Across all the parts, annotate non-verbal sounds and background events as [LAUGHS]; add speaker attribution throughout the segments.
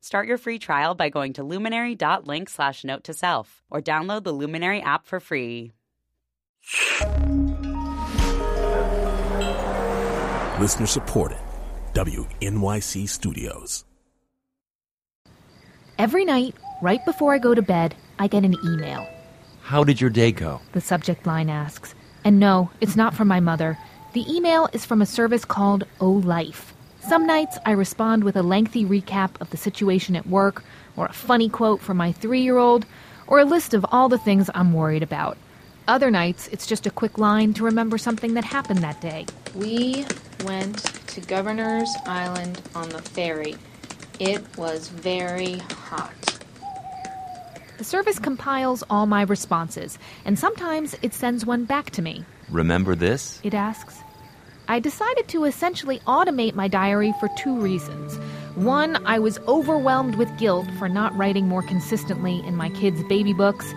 Speaker 1: Start your free trial by going to luminary.link slash note to self or download the Luminary app for free.
Speaker 2: Listener supported. WNYC Studios.
Speaker 3: Every night, right before I go to bed, I get an email.
Speaker 4: How did your day go?
Speaker 3: The subject line asks. And no, it's not from my mother. The email is from a service called OhLife. Some nights I respond with a lengthy recap of the situation at work, or a funny quote from my three year old, or a list of all the things I'm worried about. Other nights, it's just a quick line to remember something that happened that day.
Speaker 5: We went to Governor's Island on the ferry. It was very hot.
Speaker 3: The service compiles all my responses, and sometimes it sends one back to me.
Speaker 4: Remember this?
Speaker 3: It asks. I decided to essentially automate my diary for two reasons. One, I was overwhelmed with guilt for not writing more consistently in my kids' baby books.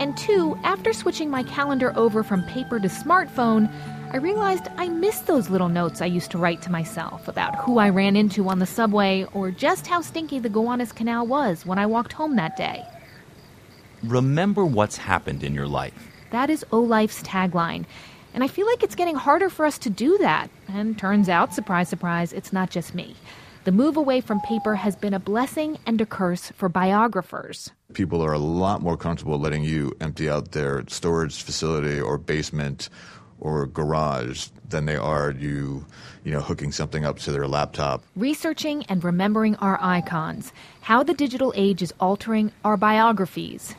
Speaker 3: And two, after switching my calendar over from paper to smartphone, I realized I missed those little notes I used to write to myself about who I ran into on the subway or just how stinky the Gowanus Canal was when I walked home that day.
Speaker 4: Remember what's happened in your life.
Speaker 3: That is OhLife's tagline. And I feel like it's getting harder for us to do that. And turns out, surprise, surprise, it's not just me. The move away from paper has been a blessing and a curse for biographers.
Speaker 6: People are a lot more comfortable letting you empty out their storage facility or basement or garage than they are you, you know, hooking something up to their laptop.
Speaker 3: Researching and remembering our icons, how the digital age is altering our biographies.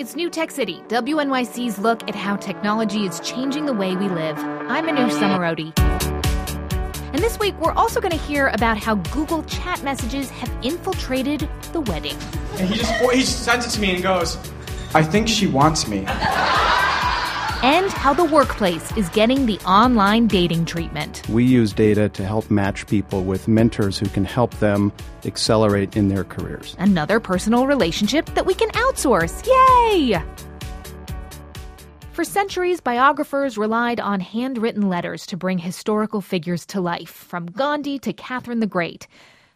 Speaker 3: It's New Tech City, WNYC's look at how technology is changing the way we live. I'm Manoush Zomorodi. And this week, we're also going to hear about how Google chat messages have infiltrated the wedding.
Speaker 7: And he just he sends it to me and goes, I think she wants me.
Speaker 3: And how the workplace is getting the online dating treatment.
Speaker 8: We use data to help match people with mentors who can help them accelerate in their careers.
Speaker 3: Another personal relationship that we can outsource. Yay! For centuries, biographers relied on handwritten letters to bring historical figures to life, from Gandhi to Catherine the Great.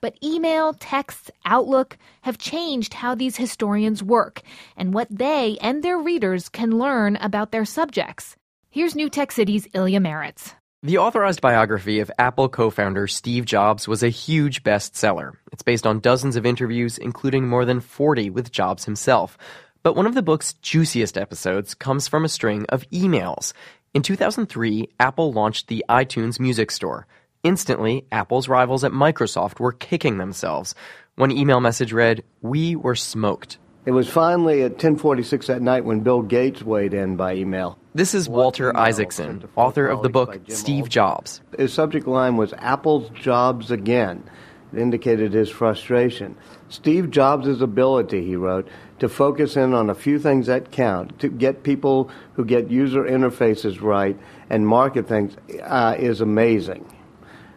Speaker 3: But email, texts, Outlook have changed how these historians work and what they and their readers can learn about their subjects. Here's New Tech City's Ilya Marritz.
Speaker 9: The authorized biography of Apple co founder Steve Jobs was a huge bestseller. It's based on dozens of interviews, including more than 40 with Jobs himself. But one of the book's juiciest episodes comes from a string of emails. In 2003, Apple launched the iTunes Music Store. Instantly, Apple's rivals at Microsoft were kicking themselves. One email message read, We were smoked.
Speaker 10: It was finally at 10:46 at night when Bill Gates weighed in by email.
Speaker 9: This is Walter Isaacson, author of the book Steve Jobs.
Speaker 10: His subject line was Apple's Jobs Again. It indicated his frustration. Steve Jobs' ability, he wrote, to focus in on a few things that count, to get people who get user interfaces right and market things, uh, is amazing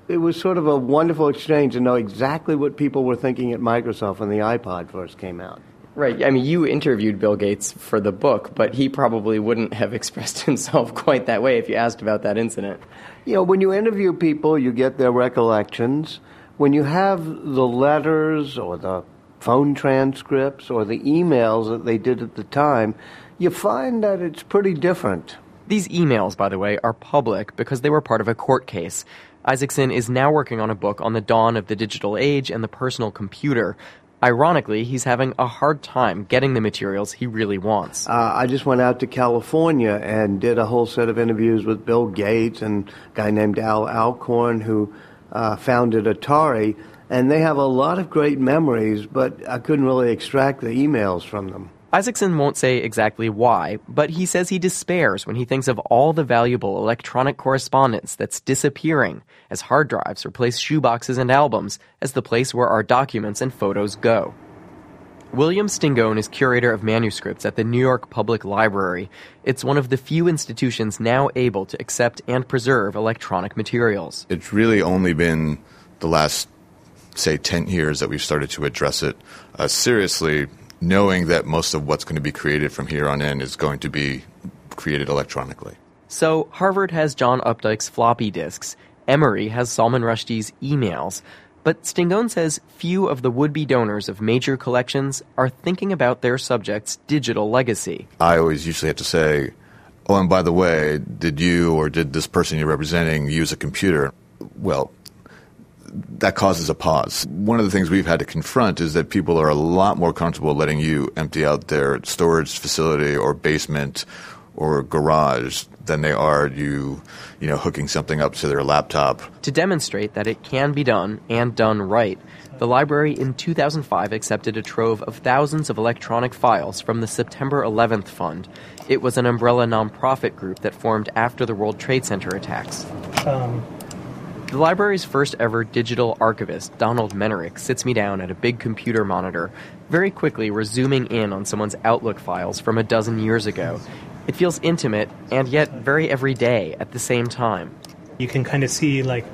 Speaker 10: it was sort of a wonderful exchange to know exactly what people were thinking at Microsoft when the iPod first came out.
Speaker 9: Right. I mean, you interviewed Bill Gates for the book, but he probably wouldn't have [LAUGHS] expressed himself quite that way if you asked about that incident.
Speaker 10: You know, when you interview people, you get their recollections. When you have the letters or the phone transcripts or the emails that they did at the time, you find that it's pretty different.
Speaker 9: These emails, by the way, are public because they were part of a court case. Isaacson is now working on a book on the dawn of the digital age and the personal computer. Ironically, he's having a hard time getting the materials he really wants.
Speaker 10: Uh, I just went out to California and did a whole set of interviews with Bill Gates and a guy named Al Alcorn who uh, founded Atari. And they have a lot of great memories, but I couldn't really extract the emails from them.
Speaker 9: Isaacson won't say exactly why, but he says he despairs when he thinks of all the valuable electronic correspondence that's disappearing as hard drives replace shoeboxes and albums as the place where our documents and photos go. William Stingone is curator of manuscripts at the New York Public Library. It's one of the few institutions now able to accept and preserve electronic materials.
Speaker 6: It's really only been the last, say, 10 years that we've started to address it uh, seriously, knowing that most of what's going to be created from here on in is going to be created electronically.
Speaker 9: So, Harvard has John Updike's floppy disks, Emory has Salman Rushdie's emails. But Stingone says few of the would be donors of major collections are thinking about their subject's digital legacy.
Speaker 6: I always usually have to say, oh, and by the way, did you or did this person you're representing use a computer? Well, that causes a pause. One of the things we've had to confront is that people are a lot more comfortable letting you empty out their storage facility or basement or garage than they are you, you know, hooking something up to their laptop.
Speaker 9: To demonstrate that it can be done and done right, the library in 2005 accepted a trove of thousands of electronic files from the September 11th Fund. It was an umbrella nonprofit group that formed after the World Trade Center attacks. Um. The library's first ever digital archivist, Donald Mennerich, sits me down at a big computer monitor, very quickly we're zooming in on someone's Outlook files from a dozen years ago it feels intimate and yet very everyday at the same time.
Speaker 11: You can kind of see, like,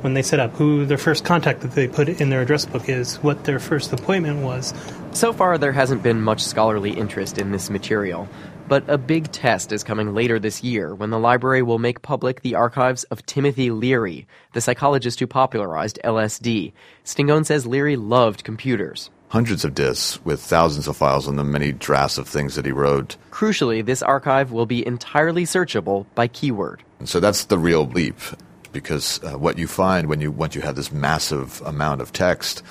Speaker 11: when they set up who their first contact that they put in their address book is, what their first appointment was.
Speaker 9: So far, there hasn't been much scholarly interest in this material, but a big test is coming later this year when the library will make public the archives of Timothy Leary, the psychologist who popularized LSD. Stingone says Leary loved computers
Speaker 6: hundreds of disks with thousands of files on them, many drafts of things that he wrote.
Speaker 9: Crucially, this archive will be entirely searchable by keyword.
Speaker 6: And so that's the real leap, because uh, what you find when you once you have this massive amount of text,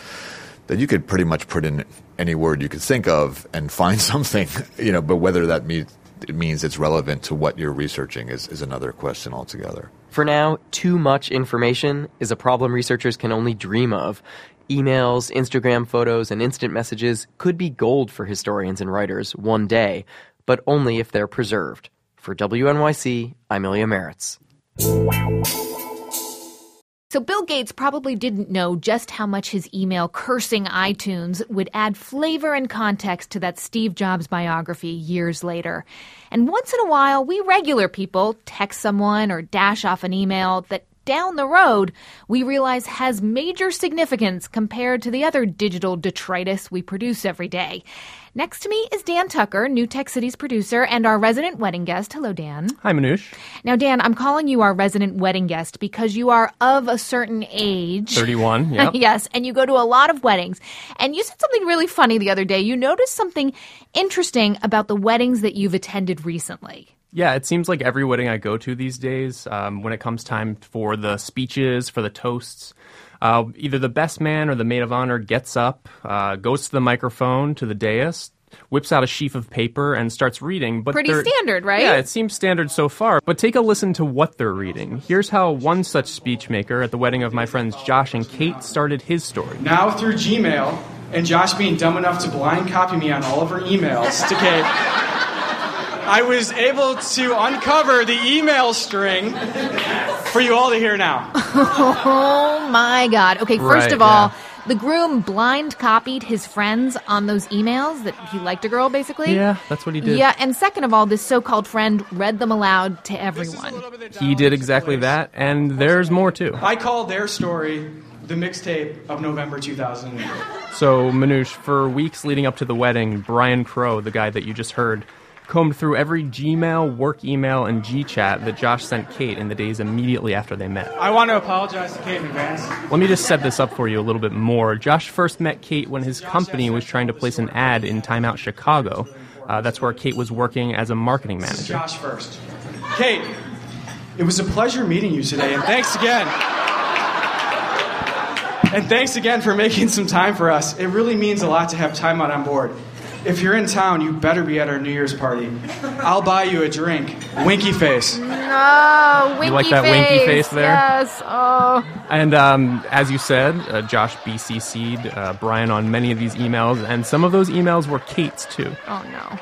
Speaker 6: that you could pretty much put in any word you could think of and find [LAUGHS] something, you know. But whether that means it means it's relevant to what you're researching is, is another question altogether.
Speaker 9: For now, too much information is a problem researchers can only dream of. Emails, Instagram photos, and instant messages could be gold for historians and writers one day, but only if they're preserved. For WNYC, I'm Ilya Marritz.
Speaker 3: So, Bill Gates probably didn't know just how much his email cursing iTunes would add flavor and context to that Steve Jobs biography years later. And once in a while, we regular people text someone or dash off an email that down the road we realize has major significance compared to the other digital detritus we produce every day. Next to me is Dan Tucker, New Tech City's producer, and our resident wedding guest. Hello, Dan.
Speaker 12: Hi, Manoush.
Speaker 3: Now, Dan, I'm calling you our resident wedding guest because you are of a certain age.
Speaker 12: 31, [LAUGHS] yeah.
Speaker 3: yes, and you go to a lot of weddings. And you said something really funny the other day. You noticed something interesting about the weddings that you've attended recently.
Speaker 12: Yeah, it seems like every wedding I go to these days, um, when it comes time for the speeches, for the toasts, uh, either the best man or the maid of honor gets up, uh, goes to the microphone, to the dais, whips out a sheaf of paper and starts reading.
Speaker 3: But pretty standard, right?
Speaker 12: Yeah, it seems standard so far. But take a listen to what they're reading. Here's how one such speechmaker at the wedding of my friends Josh and Kate started his story.
Speaker 7: Now through Gmail, and Josh being dumb enough to blind copy me on all of her emails to Kate. I was able to uncover the email string for you all to hear now. [LAUGHS]
Speaker 3: oh my God. Okay, first
Speaker 12: right,
Speaker 3: of all,
Speaker 12: yeah.
Speaker 3: the groom blind copied his friends on those emails that he liked a girl, basically.
Speaker 12: Yeah, that's what he did.
Speaker 3: Yeah, and second of all, this so called friend read them aloud to everyone.
Speaker 12: He did exactly that, and there's more too.
Speaker 7: I call their story the mixtape of November 2008.
Speaker 12: So, Manoush, for weeks leading up to the wedding, Brian Crow, the guy that you just heard, combed through every Gmail, work email, and GChat that Josh sent Kate in the days immediately after they met.
Speaker 7: I want to apologize to Kate in advance.
Speaker 12: Let me just set this up for you a little bit more. Josh first met Kate when his company was trying to place an ad in Time Out Chicago. Uh, that's where Kate was working as a marketing manager.
Speaker 7: Josh first. Kate, it was a pleasure meeting you today, and thanks again. And thanks again for making some time for us. It really means a lot to have Time Out on board. If you're in town, you better be at our New Year's party. I'll buy you a drink. Winky face.
Speaker 3: No, winky
Speaker 12: You like that
Speaker 3: face.
Speaker 12: winky face there?
Speaker 3: Yes. Oh.
Speaker 12: And um, as you said, uh, Josh BCC'd uh, Brian on many of these emails, and some of those emails were Kate's too.
Speaker 3: Oh no.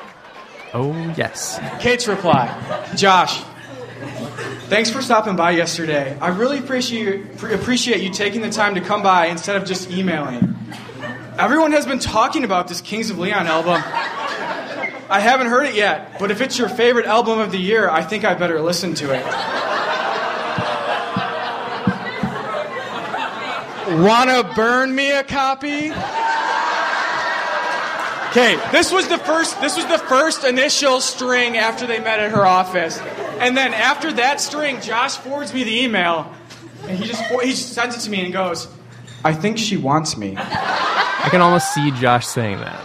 Speaker 12: Oh, yes.
Speaker 7: Kate's reply Josh, thanks for stopping by yesterday. I really appreciate, appreciate you taking the time to come by instead of just emailing. Everyone has been talking about this Kings of Leon album. I haven't heard it yet, but if it's your favorite album of the year, I think I better listen to it. Wanna burn me a copy? Okay, this was the first this was the first initial string after they met at her office. And then after that string, Josh forwards me the email and he just he just sends it to me and goes, "I think she wants me."
Speaker 12: I can almost see Josh saying that.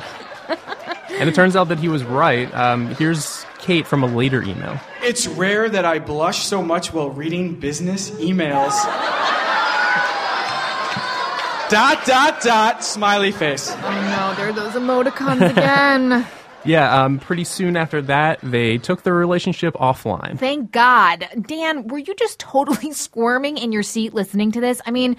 Speaker 12: And it turns out that he was right. Um, here's Kate from a later email.
Speaker 7: It's rare that I blush so much while reading business emails. dot dot dot smiley face.
Speaker 3: Oh no, there are those emoticons again. [LAUGHS]
Speaker 12: Yeah, um, pretty soon after that, they took their relationship offline.
Speaker 3: Thank God. Dan, were you just totally [LAUGHS] squirming in your seat listening to this? I mean,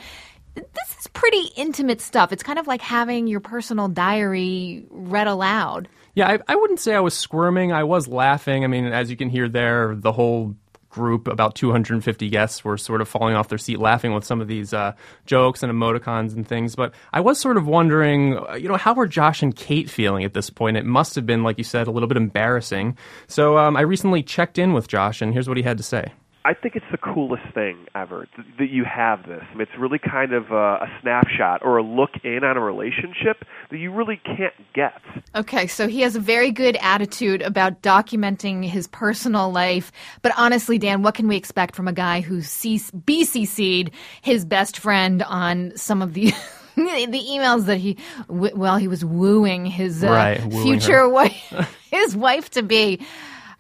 Speaker 3: this is pretty intimate stuff. It's kind of like having your personal diary read aloud.
Speaker 12: Yeah, I, I wouldn't say I was squirming. I was laughing. I mean, as you can hear there, the whole group, about 250 guests, were sort of falling off their seat laughing with some of these uh, jokes and emoticons and things. But I was sort of wondering, uh, you know, how were Josh and Kate feeling at this point? It must have been, like you said, a little bit embarrassing. So um, I recently checked in with Josh, and here's what he had to say.
Speaker 13: I think it's the coolest thing ever th- that you have this. I mean, it's really kind of a, a snapshot or a look in on a relationship that you really can't get.
Speaker 3: Okay, so he has a very good attitude about documenting his personal life. But honestly, Dan, what can we expect from a guy who C- BCC'd his best friend on some of the. [LAUGHS] the emails that he, w- well, he was wooing his uh,
Speaker 12: Right, wooing
Speaker 3: future
Speaker 12: her.
Speaker 3: wife, [LAUGHS] his wife to be.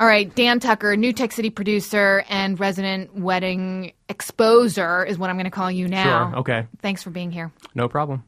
Speaker 3: All right, Dan Tucker, New Tech City producer and resident wedding exposer is what I'm going to call you now.
Speaker 12: Sure, okay.
Speaker 3: Thanks for being here.
Speaker 12: No problem.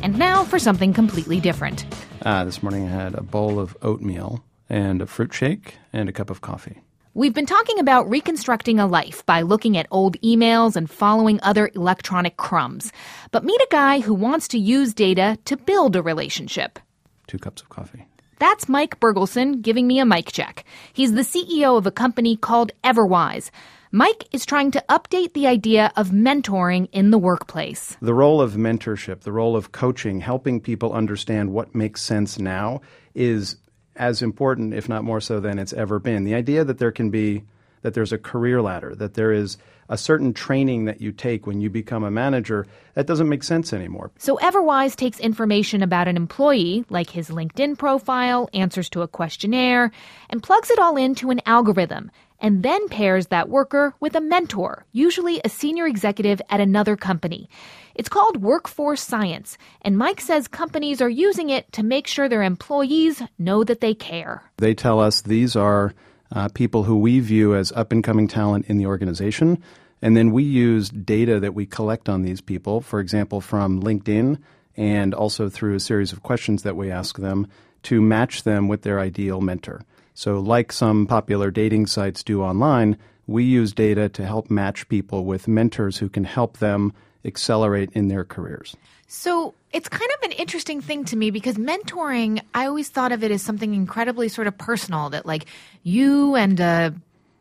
Speaker 3: And now for something completely different.
Speaker 8: Uh, this morning I had a bowl of oatmeal and a fruit shake and a cup of coffee.
Speaker 3: We've been talking about reconstructing a life by looking at old emails and following other electronic crumbs. But meet a guy who wants to use data to build a relationship.
Speaker 8: Two cups of coffee.
Speaker 3: That's Mike Bergelson giving me a mic check. He's the CEO of a company called Everwise. Mike is trying to update the idea of mentoring in the workplace.
Speaker 8: The role of mentorship, the role of coaching, helping people understand what makes sense now is as important, if not more so, than it's ever been. The idea that there can be, that there's a career ladder, that there is a certain training that you take when you become a manager, that doesn't make sense anymore.
Speaker 3: So Everwise takes information about an employee, like his LinkedIn profile, answers to a questionnaire, and plugs it all into an algorithm, and then pairs that worker with a mentor, usually a senior executive at another company. It's called workforce science, and Mike says companies are using it to make sure their employees know that they care.
Speaker 8: They tell us these are uh, people who we view as up and coming talent in the organization. And then we use data that we collect on these people, for example, from LinkedIn and also through a series of questions that we ask them to match them with their ideal mentor. So, like some popular dating sites do online, we use data to help match people with mentors who can help them accelerate in their careers.
Speaker 3: So it's kind of an interesting thing to me because mentoring, I always thought of it as something incredibly sort of personal that like you and uh,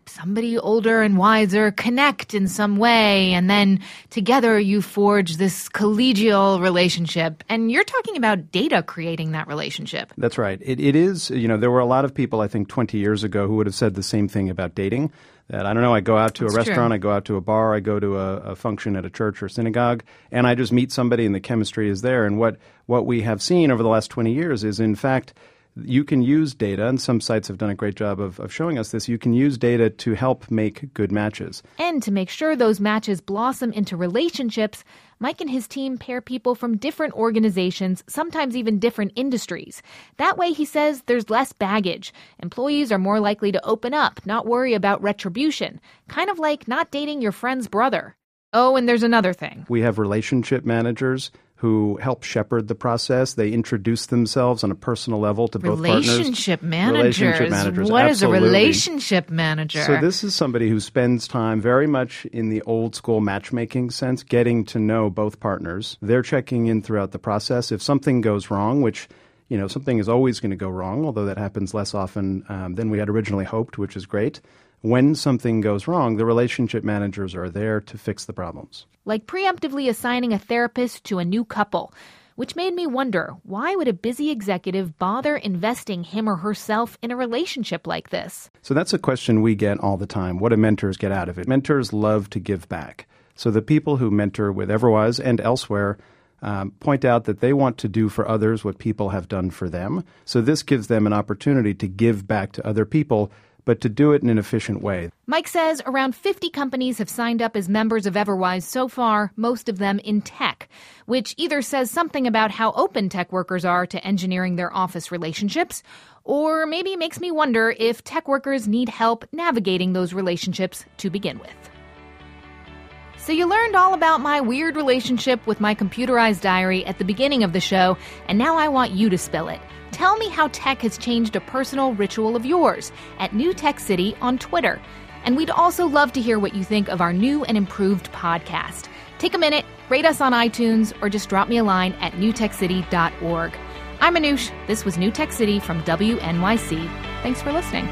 Speaker 3: somebody older and wiser connect in some way and then together you forge this collegial relationship and you're talking about data creating that relationship
Speaker 8: That's right. It, it is, you know, there were a lot of people, I think, 20 years ago who would have said the same thing about dating. That, I don't know, I go out to
Speaker 3: That's
Speaker 8: a restaurant,
Speaker 3: true.
Speaker 8: I go out to a bar, I go to a, a function at a church or synagogue, and I just meet somebody and the chemistry is there. And what, what we have seen over the last 20 years is, in fact, you can use data, and some sites have done a great job of, of showing us this. You can use data to help make good matches.
Speaker 3: and to make sure those matches blossom into relationships mike and his team pair people from different organizations sometimes even different industries that way he says there's less baggage employees are more likely to open up not worry about retribution kind of like not dating your friend's brother Oh, and there's another thing.
Speaker 8: We have relationship managers who help shepherd the process. They introduce themselves on a personal level to both
Speaker 3: relationship
Speaker 8: partners.
Speaker 3: Managers.
Speaker 8: Relationship managers.
Speaker 3: What is
Speaker 8: absolutely.
Speaker 3: a relationship manager?
Speaker 8: So this is somebody who spends time very much in the old school matchmaking sense, getting to know both partners. They're checking in throughout the process. If something goes wrong, which you know something is always going to go wrong, although that happens less often um, than we had originally hoped, which is great. When something goes wrong, the relationship managers are there to fix the problems
Speaker 3: like preemptively assigning a therapist to a new couple, which made me wonder why would a busy executive bother investing him or herself in a relationship like this?
Speaker 8: So that's a question we get all the time. What do mentors get out of it? Mentors love to give back. So the people who mentor with Everwise and elsewhere um, point out that they want to do for others what people have done for them. So this gives them an opportunity to give back to other people but to do it in an efficient way.
Speaker 3: Mike says around 50 companies have signed up as members of Everwise so far, most of them in tech, which either says something about how open tech workers are to engineering their office relationships, or maybe makes me wonder if tech workers need help navigating those relationships to begin with. So, you learned all about my weird relationship with my computerized diary at the beginning of the show, and now I want you to spill it. Tell me how tech has changed a personal ritual of yours at New Tech City on Twitter. And we'd also love to hear what you think of our new and improved podcast. Take a minute, rate us on iTunes, or just drop me a line at newtechcity.org. I'm Anoush. This was New Tech City from WNYC. Thanks for listening.